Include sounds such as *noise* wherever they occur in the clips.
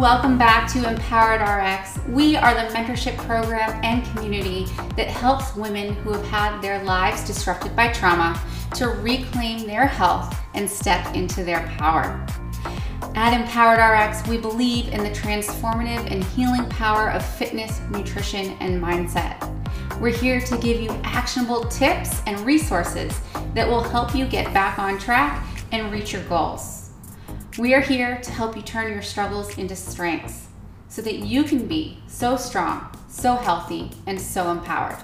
Welcome back to Empowered RX. We are the mentorship program and community that helps women who have had their lives disrupted by trauma to reclaim their health and step into their power. At Empowered RX, we believe in the transformative and healing power of fitness, nutrition, and mindset. We're here to give you actionable tips and resources that will help you get back on track and reach your goals. We are here to help you turn your struggles into strengths so that you can be so strong, so healthy, and so empowered.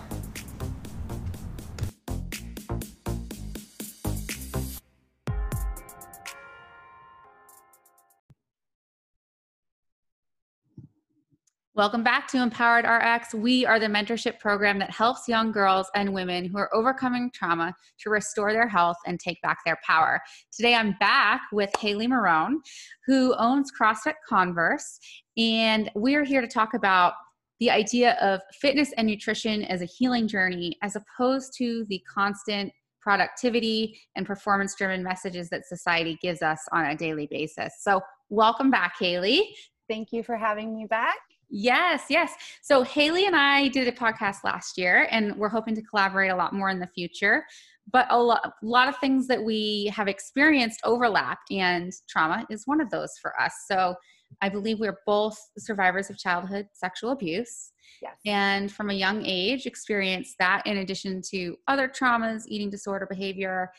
Welcome back to Empowered RX. We are the mentorship program that helps young girls and women who are overcoming trauma to restore their health and take back their power. Today I'm back with Haley Marrone, who owns CrossFit Converse, and we're here to talk about the idea of fitness and nutrition as a healing journey as opposed to the constant productivity and performance driven messages that society gives us on a daily basis. So, welcome back, Haley. Thank you for having me back. Yes, yes. So Haley and I did a podcast last year, and we're hoping to collaborate a lot more in the future. But a lot, a lot of things that we have experienced overlap, and trauma is one of those for us. So I believe we're both survivors of childhood sexual abuse. Yes. And from a young age, experienced that in addition to other traumas, eating disorder behavior,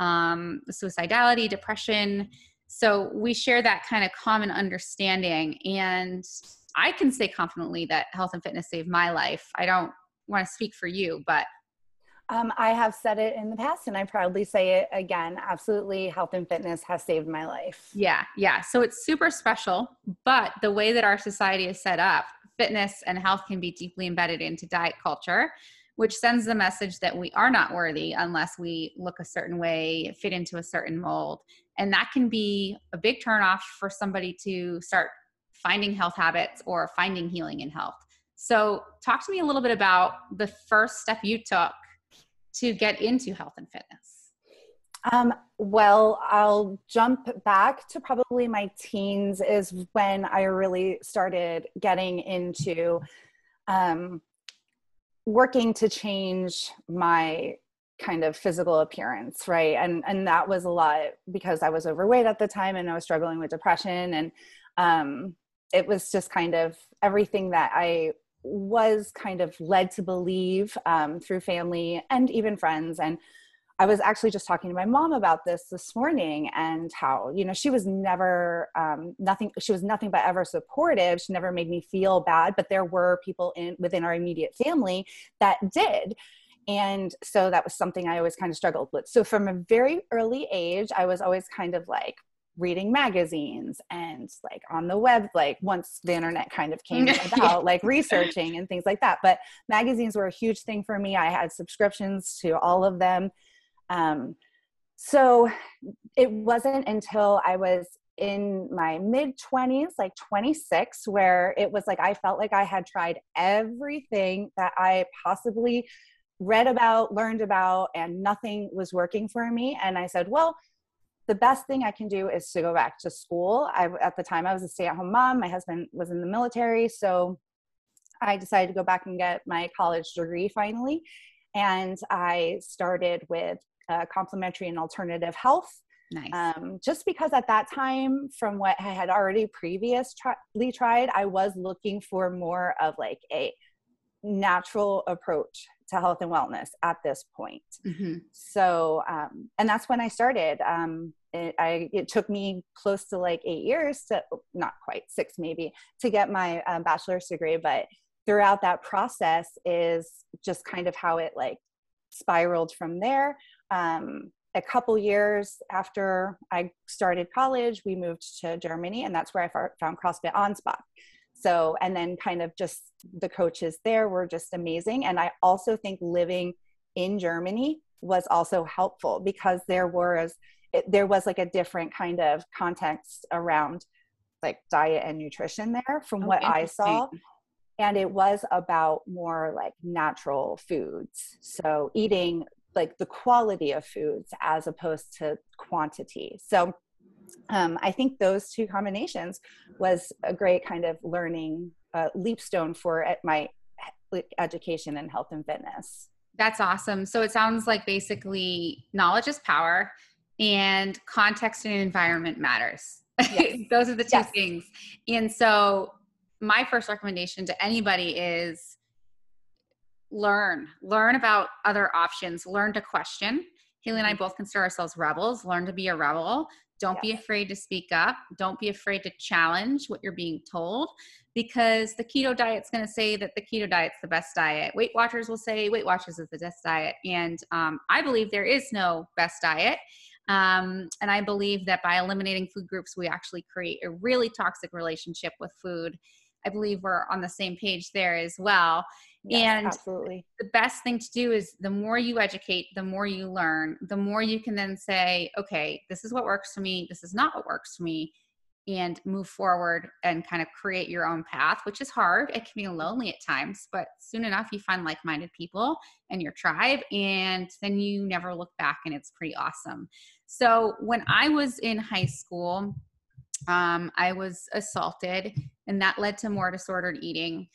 um, suicidality, depression. So we share that kind of common understanding. And I can say confidently that health and fitness saved my life. I don't want to speak for you, but um, I have said it in the past and I proudly say it again. Absolutely, health and fitness has saved my life. Yeah, yeah. So it's super special, but the way that our society is set up, fitness and health can be deeply embedded into diet culture, which sends the message that we are not worthy unless we look a certain way, fit into a certain mold. And that can be a big turnoff for somebody to start finding health habits or finding healing in health. So, talk to me a little bit about the first step you took to get into health and fitness. Um, well, I'll jump back to probably my teens, is when I really started getting into um, working to change my kind of physical appearance right and and that was a lot because i was overweight at the time and i was struggling with depression and um it was just kind of everything that I was kind of led to believe um, through family and even friends. And I was actually just talking to my mom about this this morning and how, you know, she was never, um, nothing, she was nothing but ever supportive. She never made me feel bad, but there were people in within our immediate family that did. And so that was something I always kind of struggled with. So from a very early age, I was always kind of like, reading magazines and like on the web like once the internet kind of came *laughs* about like researching and things like that. But magazines were a huge thing for me. I had subscriptions to all of them. Um, so it wasn't until i was in my mid 20s like 26 where it was like i felt like i had tried everything that i possibly read about learned about and nothing was working for me. And i said well the best thing I can do is to go back to school. I, at the time, I was a stay at home mom. My husband was in the military. So I decided to go back and get my college degree finally. And I started with uh, complementary and alternative health. Nice. Um, just because at that time, from what I had already previously tried, I was looking for more of like a natural approach to health and wellness at this point. Mm-hmm. So, um, and that's when I started. Um, it, I, it took me close to like eight years to, not quite six maybe, to get my um, bachelor's degree. But throughout that process is just kind of how it like spiraled from there. Um, a couple years after I started college, we moved to Germany, and that's where I found CrossFit Ansbach so and then kind of just the coaches there were just amazing. And i also think living in germany was also helpful because there was it, there was like a different kind of context around like diet and nutrition there from oh, what i saw. and it was about more like natural foods. So eating like the quality of foods as opposed to quantity. So um, I think those two combinations was a great kind of learning uh, leapstone for my education in health and fitness. That's awesome. So it sounds like basically knowledge is power and context and environment matters. Yes. *laughs* Those are the two yes. things. And so my first recommendation to anybody is learn, learn about other options, learn to question. Haley and I mm-hmm. both consider ourselves rebels. Learn to be a rebel. Don't yes. be afraid to speak up. Don't be afraid to challenge what you're being told because the keto diet's going to say that the keto diet's the best diet. Weight Watchers will say Weight Watchers is the best diet. And um, I believe there is no best diet. Um, and I believe that by eliminating food groups, we actually create a really toxic relationship with food. I believe we're on the same page there as well. Yes, and absolutely. the best thing to do is the more you educate, the more you learn, the more you can then say, okay, this is what works for me, this is not what works for me, and move forward and kind of create your own path, which is hard. It can be lonely at times, but soon enough, you find like minded people and your tribe, and then you never look back, and it's pretty awesome. So when I was in high school, um, I was assaulted, and that led to more disordered eating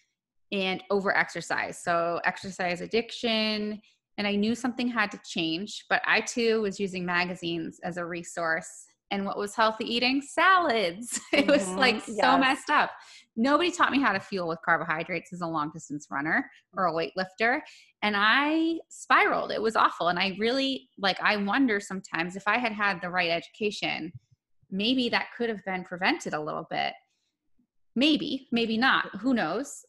and over exercise. So, exercise addiction. And I knew something had to change, but I too was using magazines as a resource. And what was healthy eating? Salads. *laughs* It mm-hmm. was like yes. so messed up. Nobody taught me how to fuel with carbohydrates as a long distance runner or a weightlifter. And I spiraled. It was awful. And I really, like, I wonder sometimes if I had had the right education, maybe that could have been prevented a little bit. Maybe, maybe not. Who knows?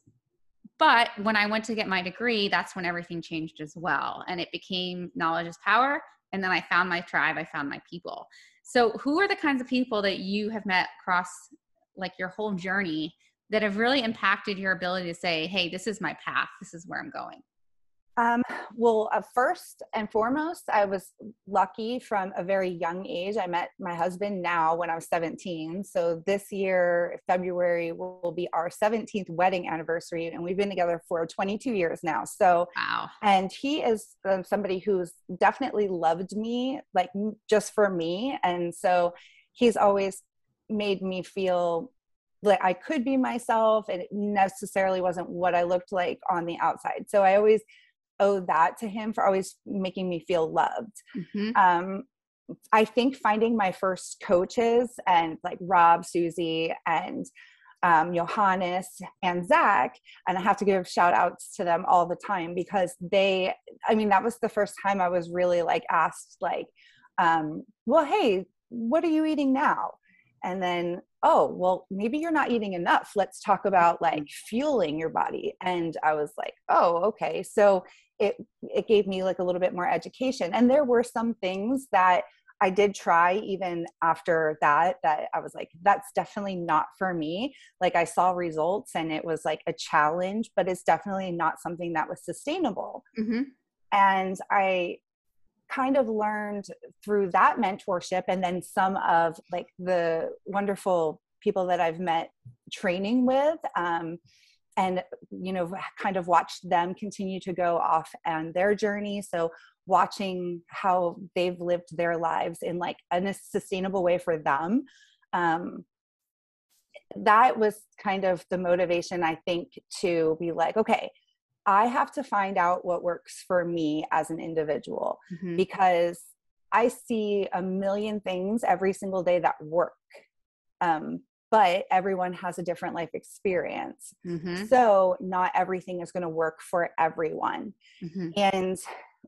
But when I went to get my degree, that's when everything changed as well. And it became knowledge is power. And then I found my tribe, I found my people. So, who are the kinds of people that you have met across like your whole journey that have really impacted your ability to say, hey, this is my path, this is where I'm going? Um, well, uh, first and foremost, I was lucky from a very young age. I met my husband now when I was 17. So this year, February, will be our 17th wedding anniversary, and we've been together for 22 years now. So, wow. And he is um, somebody who's definitely loved me, like just for me. And so he's always made me feel like I could be myself, and it necessarily wasn't what I looked like on the outside. So I always owe that to him for always making me feel loved. Mm-hmm. Um, I think finding my first coaches and like Rob, Susie, and um, Johannes and Zach, and I have to give shout outs to them all the time because they, I mean, that was the first time I was really like asked, like, um, well, hey, what are you eating now? And then, oh, well, maybe you're not eating enough. Let's talk about like fueling your body. And I was like, oh, okay. So it it gave me like a little bit more education and there were some things that I did try even after that that I was like that's definitely not for me like I saw results and it was like a challenge but it's definitely not something that was sustainable mm-hmm. and I kind of learned through that mentorship and then some of like the wonderful people that I've met training with um, and you know kind of watched them continue to go off on their journey. So watching how they've lived their lives in like a sustainable way for them um, that was kind of the motivation i think to be like okay i have to find out what works for me as an individual mm-hmm. because i see a million things every single day that work um, but everyone has a different life experience. Mm-hmm. So not everything is going to work for everyone. Mm-hmm. And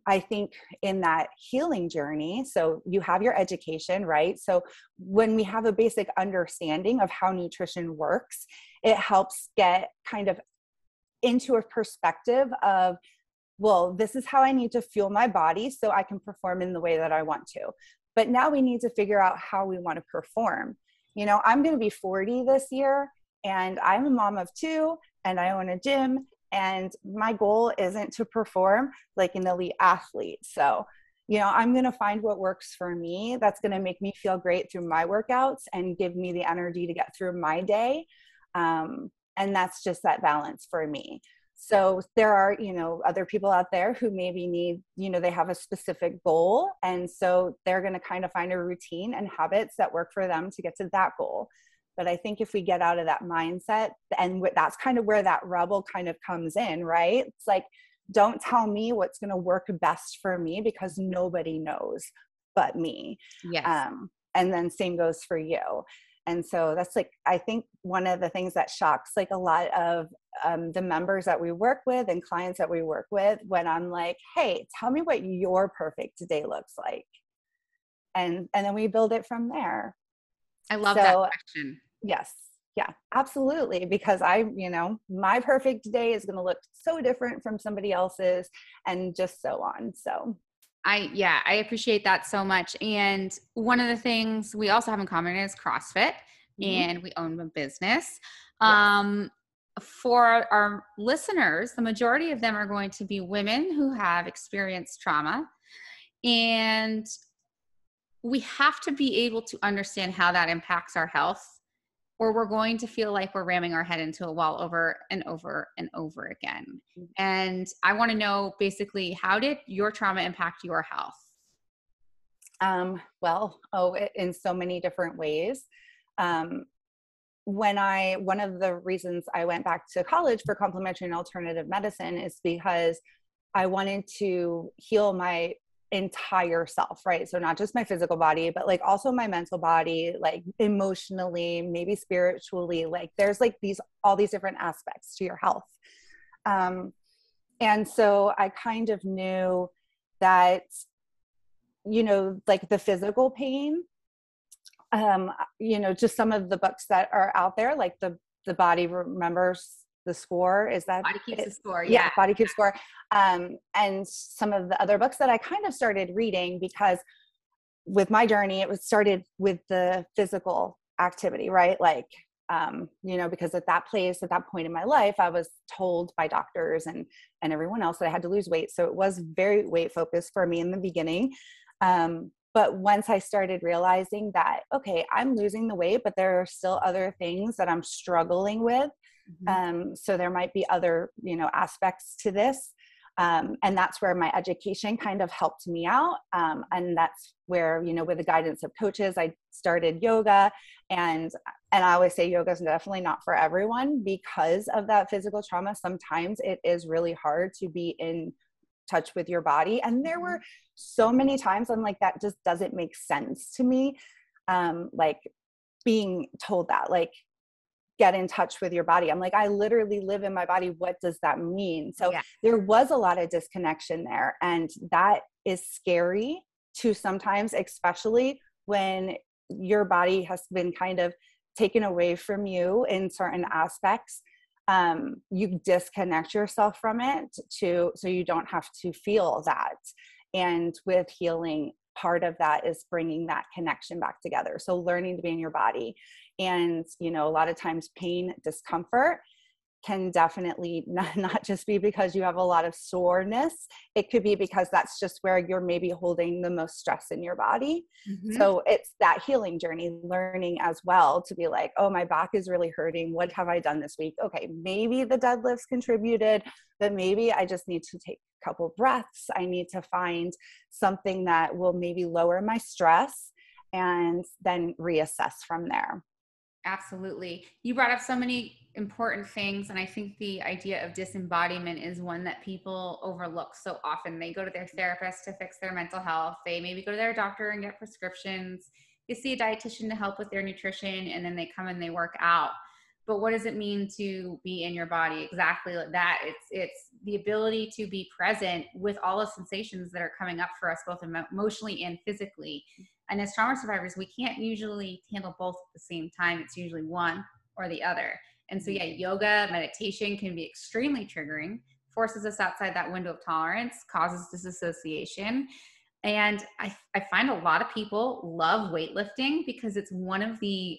I think in that healing journey, so you have your education, right? So when we have a basic understanding of how nutrition works, it helps get kind of into a perspective of, well, this is how I need to fuel my body so I can perform in the way that I want to. But now we need to figure out how we want to perform you know, I'm going to be 40 this year and I'm a mom of two and I own a gym and my goal isn't to perform like an elite athlete. So, you know, I'm going to find what works for me that's going to make me feel great through my workouts and give me the energy to get through my day. Um, and that's just that balance for me. so there are you know other people out there who maybe need you know they have a specific goal and so they're going to kind of find a routine and habits that work for them to get to that goal. But i think if we get out of that mindset and that's kind of where that rebel kind of comes in right? It's like don't tell me what's going to work best for me because nobody knows but me. Yes. um, and then same goes for you and so that's like i think one of the things that shocks like a lot of um, the members that we work with and clients that we work with when i'm like hey tell me what your perfect day looks like. And and then we build it from there. I love so, that question. Yes. Yeah absolutely because i you know my perfect day is going to look so different from somebody else's and just so on so I yeah, I appreciate that so much. And one of the things we also have in common is CrossFit mm-hmm. and we own a business. Um for our listeners, the majority of them are going to be women who have experienced trauma. And we have to be able to understand how that impacts our health or we're going to feel like we're ramming our head into a wall over and over and over again. Mm-hmm. And I want to know basically how did your trauma impact your health? Um, well, oh, in so many different ways. Um, when I, one of the reasons I went back to college for complementary and alternative medicine is because I wanted to heal my entire self, right? So not just my physical body, but like also my mental body, like emotionally, maybe spiritually, like there's like these all these different aspects to your health. Um and so I kind of knew that you know, like the physical pain um you know, just some of the books that are out there like the the body remembers the score is that body keeps it, the score yeah. yeah. Body keeps score. Um, and some of the other books that i kind of started reading because with my journey it was started with the physical activity right? Like um, you know because at that place at that point in my life i was told by doctors and and everyone else that i had to lose weight. So it was very weight focused for me in the beginning. Um, but once i started realizing that okay i'm losing the weight but there are still other things that i'm struggling with Mm-hmm. Um, so there might be other, you know, aspects to this. Um, and that's where my education kind of helped me out. Um, and that's where, you know, with the guidance of coaches, I started yoga. And and I always say yoga is definitely not for everyone because of that physical trauma. Sometimes it is really hard to be in touch with your body. And there were mm-hmm. so many times I'm like, that just doesn't make sense to me. Um, like being told that, like, get in touch with your body. I'm like, I literally live in my body. What does that mean? So yeah. there was a lot of disconnection there. And that is scary to sometimes, especially when your body has been kind of taken away from you in certain aspects. Um, you disconnect yourself from it to so you don't have to feel that. And with healing, part of that is bringing that connection back together. So learning to be in your body and you know a lot of times pain discomfort can definitely not, *laughs* not just be because you have a lot of soreness. It could be because that's just where you're maybe holding the most stress in your body. Mm-hmm. so it's that healing journey learning as well to be like oh my back is really hurting. What have i done this week? Okay maybe the deadlifts contributed but maybe i just need to take a couple breaths. I need to find something that will maybe lower my stress and then reassess from there. Absolutely. You brought up so many important things. And I think the idea of disembodiment is one that people overlook so often. They go to their therapist to fix their mental health, they maybe go to their doctor and get prescriptions, they see a dietitian to help with their nutrition, and then they come and they work out. But what does it mean to be in your body? Exactly like that. It's it's the ability to be present with all the sensations that are coming up for us, both emotionally and physically. And as trauma survivors, we can't usually handle both at the same time. It's usually one or the other. And so, mm-hmm. yeah, yoga, meditation can be extremely triggering, forces us outside that window of tolerance, causes disassociation. And I, I find a lot of people love weightlifting because it's one of the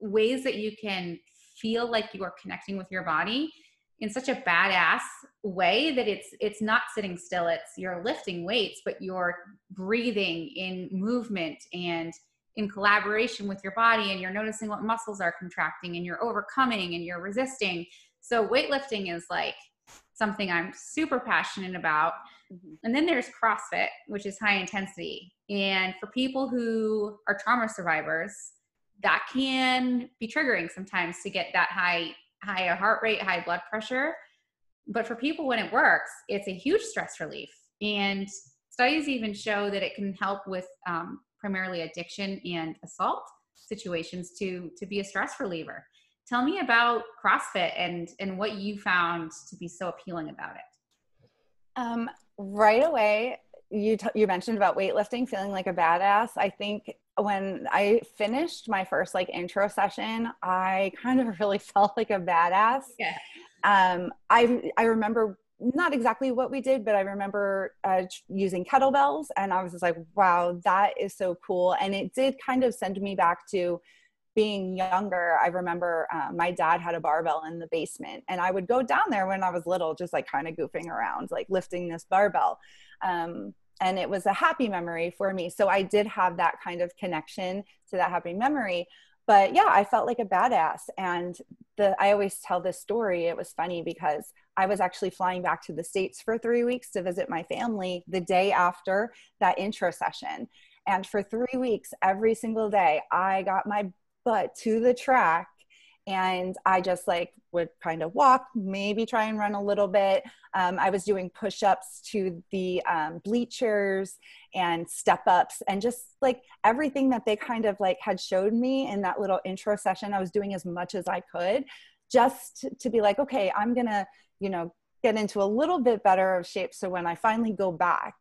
ways that you can feel like you are connecting with your body in such a badass way that it's it's not sitting still it's you're lifting weights but you're breathing in movement and in collaboration with your body and you're noticing what muscles are contracting and you're overcoming and you're resisting so weightlifting is like something I'm super passionate about. Mm-hmm. And then there's CrossFit, which is high intensity. And for people who are trauma survivors, that can be triggering sometimes to get that high high heart rate, high blood pressure. But for people when it works, it's a huge stress relief. And studies even show that it can help with um, primarily addiction and assault situations to to be a stress reliever. Tell me about CrossFit and and what you found to be so appealing about it. Um, right away, you t- you mentioned about weightlifting, feeling like a badass. I think when I finished my first like intro session, I kind of *laughs* really felt like a badass. Yeah. Um, I I remember not exactly what we did, but I remember uh, using kettlebells, and I was just like, "Wow, that is so cool!" And it did kind of send me back to being younger. I remember uh, my dad had a barbell in the basement, and I would go down there when I was little, just like kind of goofing around, like lifting this barbell. Um, and it was a happy memory for me. So I did have that kind of connection to that happy memory. But yeah, I felt like a badass. And the I always tell this story. It was funny because I was actually flying back to the States for three weeks to visit my family the day after that intro session. And for three weeks, every single day, I got my butt to the track and I just like would kind of walk, maybe try and run a little bit. Um, I was doing push ups to the um, bleachers and step ups, and just like everything that they kind of like had showed me in that little intro session, I was doing as much as I could just to be like, okay, I'm gonna, you know, get into a little bit better of shape. So when I finally go back,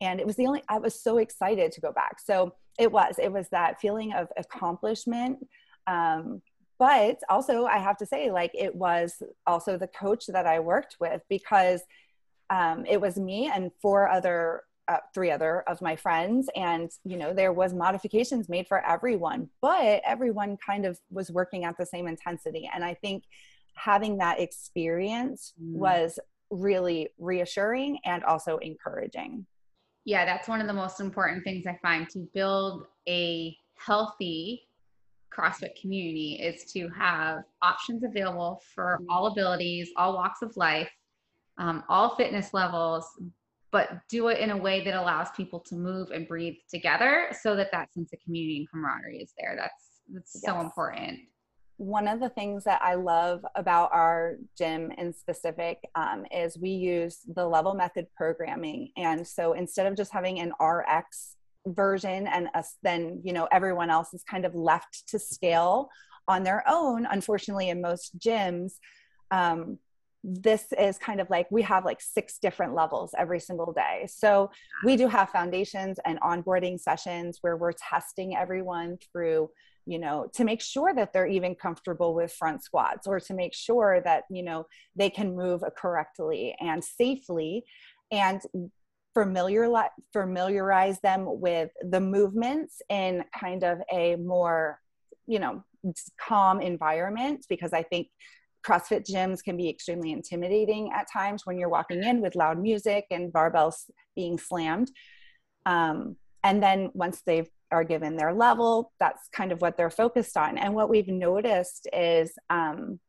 and it was the only, I was so excited to go back. So it was, it was that feeling of accomplishment. Um, but also i have to say like it was also the coach that i worked with because um, it was me and four other uh, three other of my friends and you know there was modifications made for everyone but everyone kind of was working at the same intensity and i think having that experience mm. was really reassuring and also encouraging yeah that's one of the most important things i find to build a healthy CrossFit community is to have options available for mm-hmm. all abilities, all walks of life, um, all fitness levels, but do it in a way that allows people to move and breathe together so that that sense of community and camaraderie is there. That's that's yes. so important. One of the things that I love about our gym in specific um, is we use the level method programming. And so instead of just having an RX version and us then you know everyone else is kind of left to scale on their own unfortunately in most gyms um, this is kind of like we have like six different levels every single day so we do have foundations and onboarding sessions where we're testing everyone through you know to make sure that they're even comfortable with front squats or to make sure that you know they can move correctly and safely and familiar familiarize them with the movements in kind of a more you know calm environment because i think CrossFit gyms can be extremely intimidating at times when you're walking in with loud music and barbells being slammed. Um, and then once they are given their level, that's kind of what they're focused on. And what we've noticed is, um,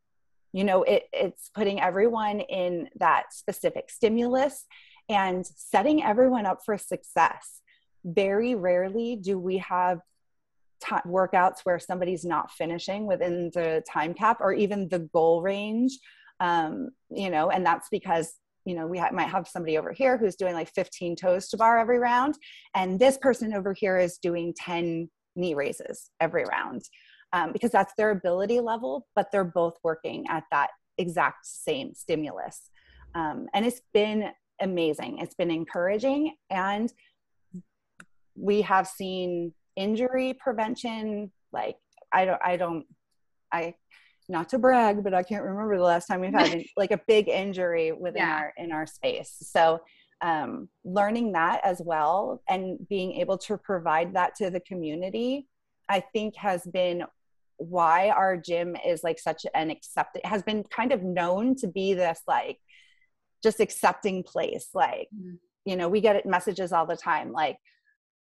you know, it, it's putting everyone in that specific stimulus and setting everyone up for success. Very rarely do we have t- workouts where somebody's not finishing within the time cap or even the goal range. Um, you know, and that's because you know we ha- might have somebody over here who's doing like 15 toes to bar every round, and this person over here is doing 10 knee raises every round um, because that's their ability level, but they're both working at that exact same stimulus. Um, and it's been amazing. It's been encouraging and we have seen injury prevention like I don't I don't I not to brag, but I can't remember the last time we've had *laughs* like a big injury within yeah. our in our space. So um, learning that as well and being able to provide that to the community, I think has been why our gym is like such an accepted has been kind of known to be this like just accepting place like mm-hmm. you know we get messages all the time like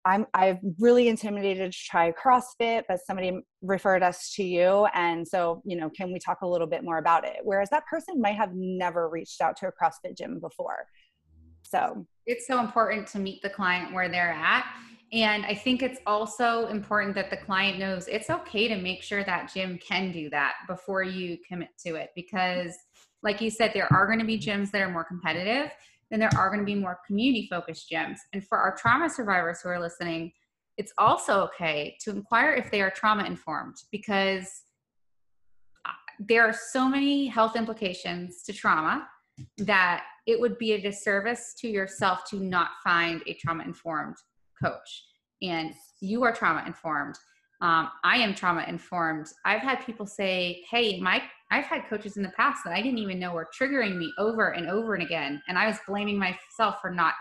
I'm I've really intimidated to try CrossFit, but somebody referred us to you. And so, you know, can we talk a little bit more about it? Whereas that person might have never reached out to a CrossFit gym before. So it's so important to meet the client where they're at. And I think it's also important that the client knows it's okay to make sure that gym can do that before you commit to it. Because, like you said, there are going to be gyms that are more competitive then there are going to be more community focused gyms. And for our trauma survivors who are listening, it's also okay to inquire if they are trauma informed because uh, there are so many health implications to trauma that it would be a disservice to yourself to not find a trauma informed coach. And you are trauma informed. Um, I am trauma informed. I've had people say, Hey, my I've had coaches in the past that I didn't even know were triggering me over and over and again. And I was blaming myself for not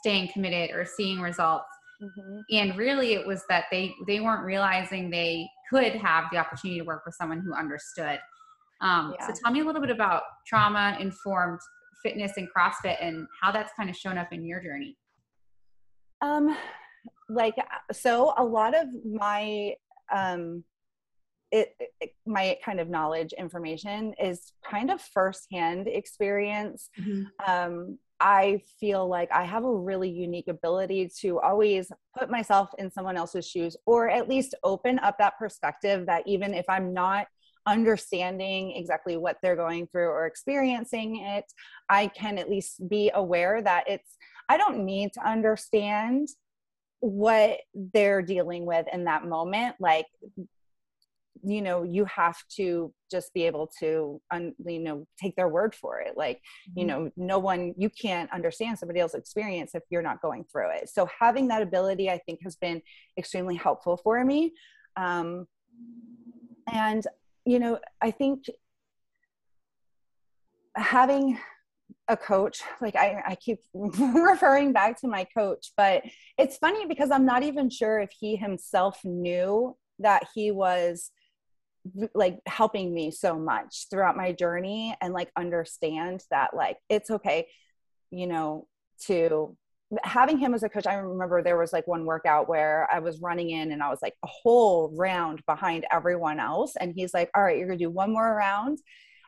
staying committed or seeing results. Mm-hmm. And really it was that they they weren't realizing they could have the opportunity to work with someone who understood. Um, yeah. So tell me a little bit about trauma informed fitness and CrossFit and how that's kind of shown up in your journey. Um, like so a lot of my um it, it, my kind of knowledge information is kind of firsthand experience mm-hmm. um, i feel like i have a really unique ability to always put myself in someone else's shoes or at least open up that perspective that even if i'm not understanding exactly what they're going through or experiencing it i can at least be aware that it's i don't need to understand what they're dealing with in that moment like you know you have to just be able to un, you know take their word for it. Like mm-hmm. you know no one you can't understand somebody else's experience if you're not going through it. So having that ability i think has been extremely helpful for me. Um, and you know i think having a coach like I, I keep *laughs* referring back to my coach but it's funny because i'm not even sure if he himself knew that he was like helping me so much throughout my journey and like understand that like it's okay you know to having him as a coach i remember there was like one workout where i was running in and i was like a whole round behind everyone else and he's like all right you're gonna do one more round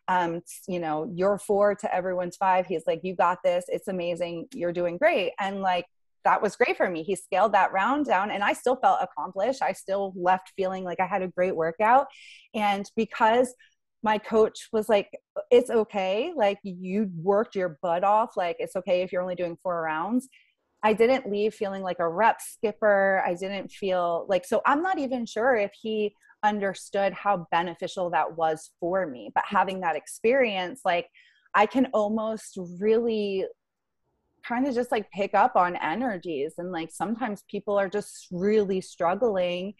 um you know you're four to everyone's five he's like you got this it's amazing you're doing great and like that was great for me. He scaled that round down and I still felt accomplished. I still left feeling like I had a great workout. And because my coach was like, it's okay. Like you worked your butt off. Like it's okay if you're only doing four rounds. I didn't leave feeling like a rep skipper. I didn't feel like, so I'm not even sure if he understood how beneficial that was for me. But having that experience, like, I can almost really kind of just like pick up on energies and like sometimes people are just really struggling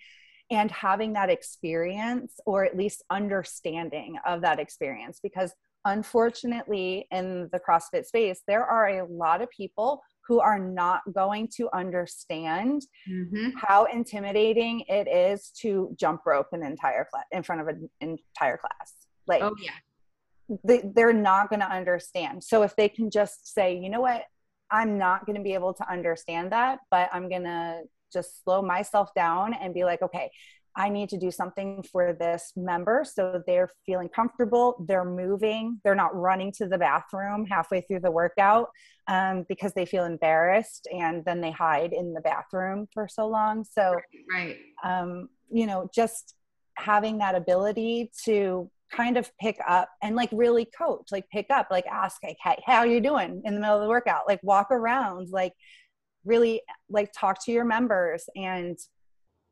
and having that experience or at least understanding of that experience because unfortunately in the crossfit space there are a lot of people who are not going to understand mm-hmm. how intimidating it is to jump rope an entire class in front of an entire class. Like oh yeah. they, they're not going to understand. So if they can just say you know what? I'm not going to be able to understand that, but I'm going to just slow myself down and be like, okay, I need to do something for this member so they're feeling comfortable, they're moving, they're not running to the bathroom halfway through the workout um, because they feel embarrassed and then they hide in the bathroom for so long. So, right. Um, you know, just having that ability to kind of pick up and like really coach like pick up like ask like hey how are you doing in the middle of the workout like walk around like really like talk to your members and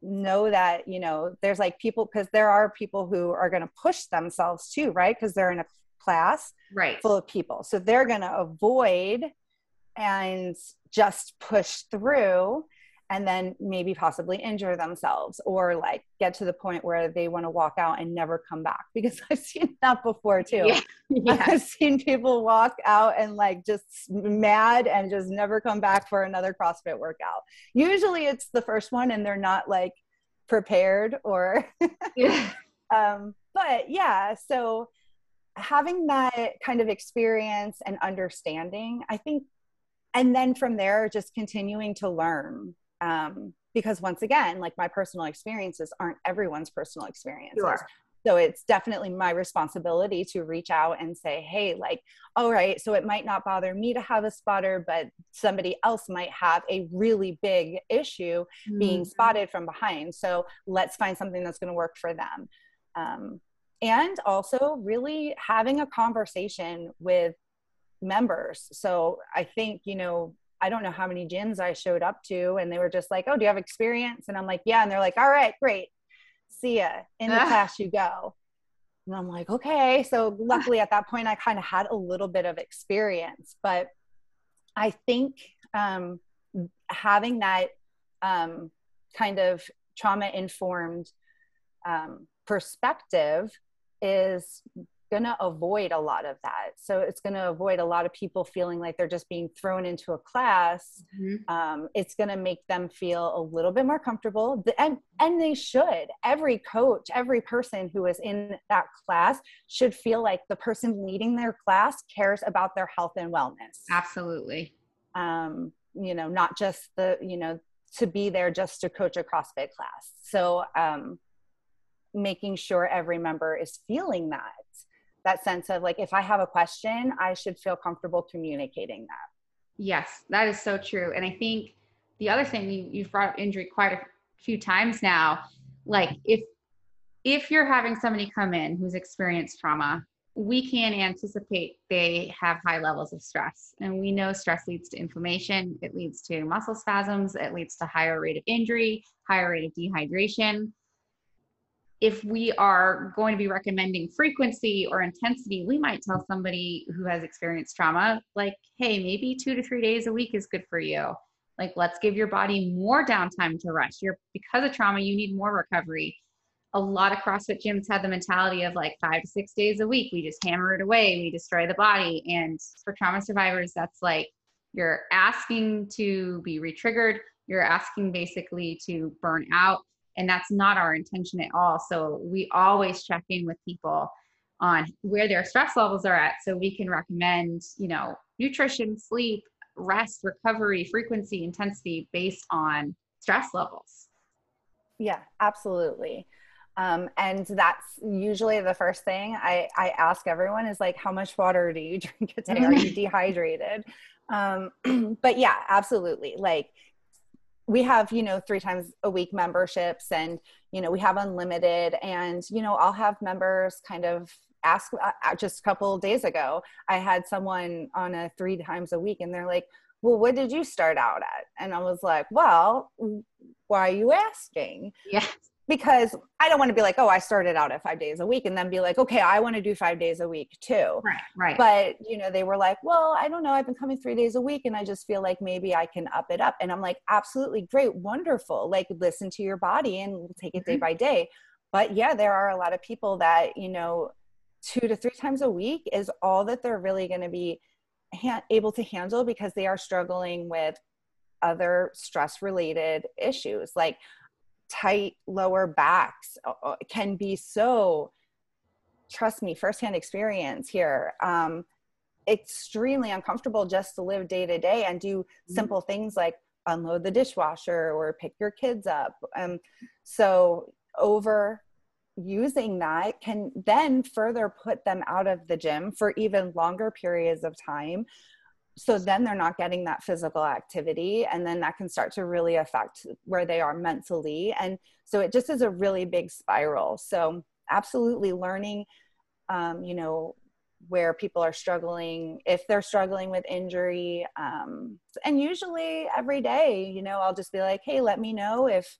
know that you know there's like people because there are people who are going to push themselves too right? Because they're in a class right. full of people. So they're going to avoid and just push through and then maybe possibly injure themselves or like get to the point where they want to walk out and never come back *laughs* because I've seen that before too. Yeah. *laughs* Yeah. I've seen people walk out and like just mad and just never come back for another CrossFit workout. Usually it's the first one and they're not like prepared or *laughs* yeah. um but yeah, so having that kind of experience and understanding, I think and then from there just continuing to learn um, because once again like my personal experiences aren't everyone's personal experiences Sure. so it's definitely my responsibility to reach out and say hey like all right so it might not bother me to have a spotter but somebody else might have a really big issue being Mhm. spotted from behind so let's find something that's going to work for them um, and also really having a conversation with members so i think you know i don't know how many gyms i showed up to and they were just like oh do you have experience? And i'm like yeah. And they're like all right great. See ya. In the Ah. class you go. And i'm like okay. So luckily at that point i kind of had a little bit of experience but i think um, having that um, kind of trauma informed um, perspective is going to avoid a lot of that. So it's going to avoid a lot of people feeling like they're just being thrown into a class. Mhm. Um, it's going to make them feel a little bit more comfortable, and and they should. Every coach, every person who is in that class should feel like the person leading their class cares about their health and wellness Absolutely. um, you know, not just the, you know, to be there just to coach a CrossFit class. So um, making sure every member is feeling that, that sense of like, if I have a question, I should feel comfortable communicating that. Yes, that is so true. And I think the other thing you, you've brought up injury quite a few times now. Like if if you're having somebody come in who's experienced trauma, we can anticipate they have high levels of stress. And we know stress leads to inflammation, it leads to muscle spasms, it leads to higher rate of injury, higher rate of dehydration. If we are going to be recommending frequency or intensity, we might tell somebody who has experienced trauma, like, hey, maybe two to three days a week is good for you. Like, let's give your body more downtime to rest. You're because of trauma, you need more recovery a lot of CrossFit gyms have the mentality of like five to six days a week. We just hammer it away, we destroy the body. And for trauma survivors, that's like you're asking to be retriggered, you're asking basically to burn out. And that's not our intention at all. So we always check in with people on where their stress levels are at so we can recommend, you know, nutrition, sleep, rest, recovery, frequency, intensity based on stress levels. Yeah, absolutely. Um, and that's usually the first thing I, I ask everyone is like, how much water do you *laughs* drink a day? Are you *laughs* dehydrated? Um, *clears throat* but yeah, absolutely. Like we have, you know, three times a week memberships and, you know, we have unlimited and, you know, I'll have members kind of ask uh, just a couple days ago, I had someone on a three times a week and they're like, well, what did you start out at? And I was like, well, why are you asking? Yeah. Because I don't want to be like, oh, I started out at five days a week and then be like, okay, I want to do five days a week too. Right, right. But, you know, they were like, well, I don't know. I've been coming three days a week and I just feel like maybe I can up it up. And I'm like, absolutely great, wonderful. Like, listen to your body and take it day Mhm. by day. But yeah, there are a lot of people that, you know, two to three times a week is all that they're really going to be ha- able to handle because they are struggling with other stress related issues like tight lower backs uh, uh, can be so trust me firsthand experience here. Um, extremely uncomfortable just to live day to day and do simple things like unload the dishwasher or pick your kids up. Um, so over using that can then further put them out of the gym for even longer periods of time so then they're not getting that physical activity and then that can start to really affect where they are mentally and so it just is a really big spiral. So absolutely learning um, you know where people are struggling if they're struggling with injury um, and usually every day you know i'll just be like hey let me know if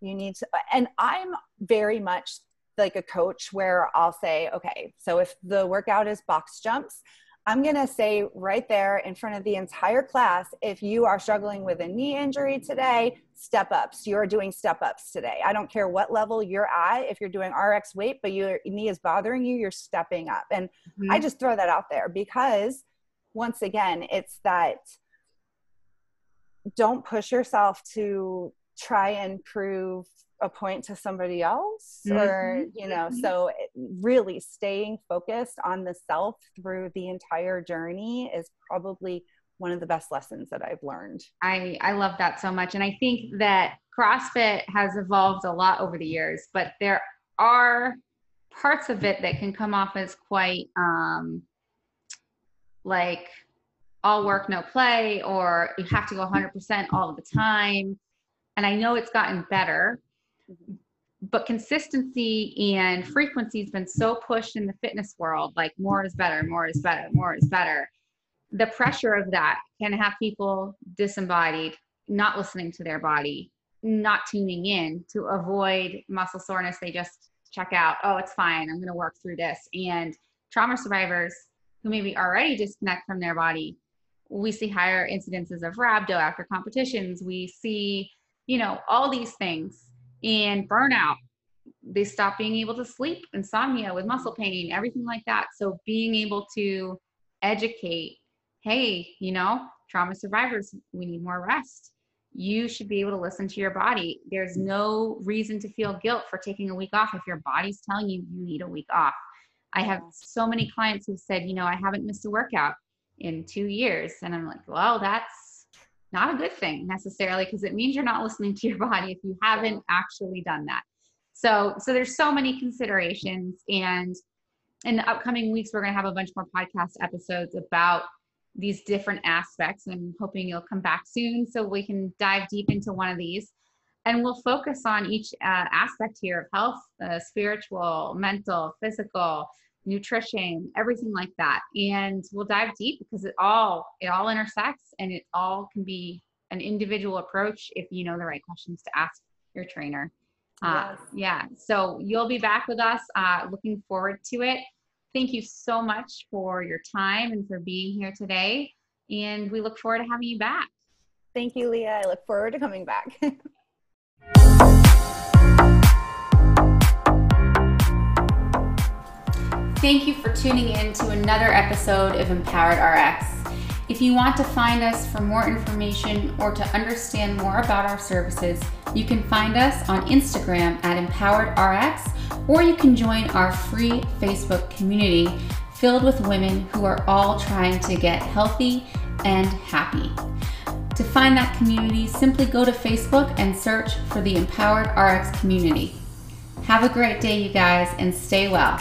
you need to and i'm very much like a coach where i'll say okay so if the workout is box jumps I'm going to say right there in front of the entire class if you are struggling with a knee injury today, step ups. You're doing step ups today. I don't care what level you're at. If you're doing RX weight, but your knee is bothering you, you're stepping up. And Mhm. I just throw that out there because once again, it's that don't push yourself to try and prove a point to somebody else or you know Mhm. so really staying focused on the self through the entire journey is probably one of the best lessons that i've learned I I love that so much, and I think that CrossFit has evolved a lot over the years, but there are parts of it that can come off as quite um, like all work, no play, or you have to go 100% all the time. And I know it's gotten better, Mm-hmm. but consistency and frequency has been so pushed in the fitness world like more is better, more is better, more is better. The pressure of that can have people disembodied, not listening to their body, not tuning in to avoid muscle soreness. They just check out, oh, it's fine. I'm going to work through this. And trauma survivors who maybe already disconnect from their body, we see higher incidences of rhabdo after competitions. We see, you know, all these things and burnout. They stop being able to sleep, insomnia with muscle pain, everything like that. So being able to educate, hey, you know, trauma survivors, we need more rest you should be able to listen to your body. There's no reason to feel guilt for taking a week off if your body's telling you you need a week off. I have so many clients who've said, you know, I haven't missed a workout in two years. And I'm like, well, that's not a good thing necessarily because it means you're not listening to your *laughs* body if you haven't actually done that. So, so there's so many considerations and in the upcoming weeks, we're going to have a bunch more podcast episodes about these different aspects. and I'm hoping you'll come back soon so we can dive deep into one of these. And we'll focus on each uh, aspect here of health, uh, spiritual, mental, physical, nutrition, everything like that. And we'll dive deep because it all it all intersects and it all can be an individual approach if you know the right questions to ask your trainer. Uh, yes. Yeah. So you'll be back with us. Uh, looking forward to it. Thank you so much for your time and for being here today. And we look forward to having you back. Thank you, Leah. I look forward to coming back. *laughs* Thank you for tuning in to another episode of Empowered RX. If you want to find us for more information or to understand more about our services, you can find us on Instagram at EmpoweredRx or you can join our free Facebook community filled with women who are all trying to get healthy and happy. To find that community, simply go to Facebook and search for the Empowered RX community. Have a great day, you guys, and stay well.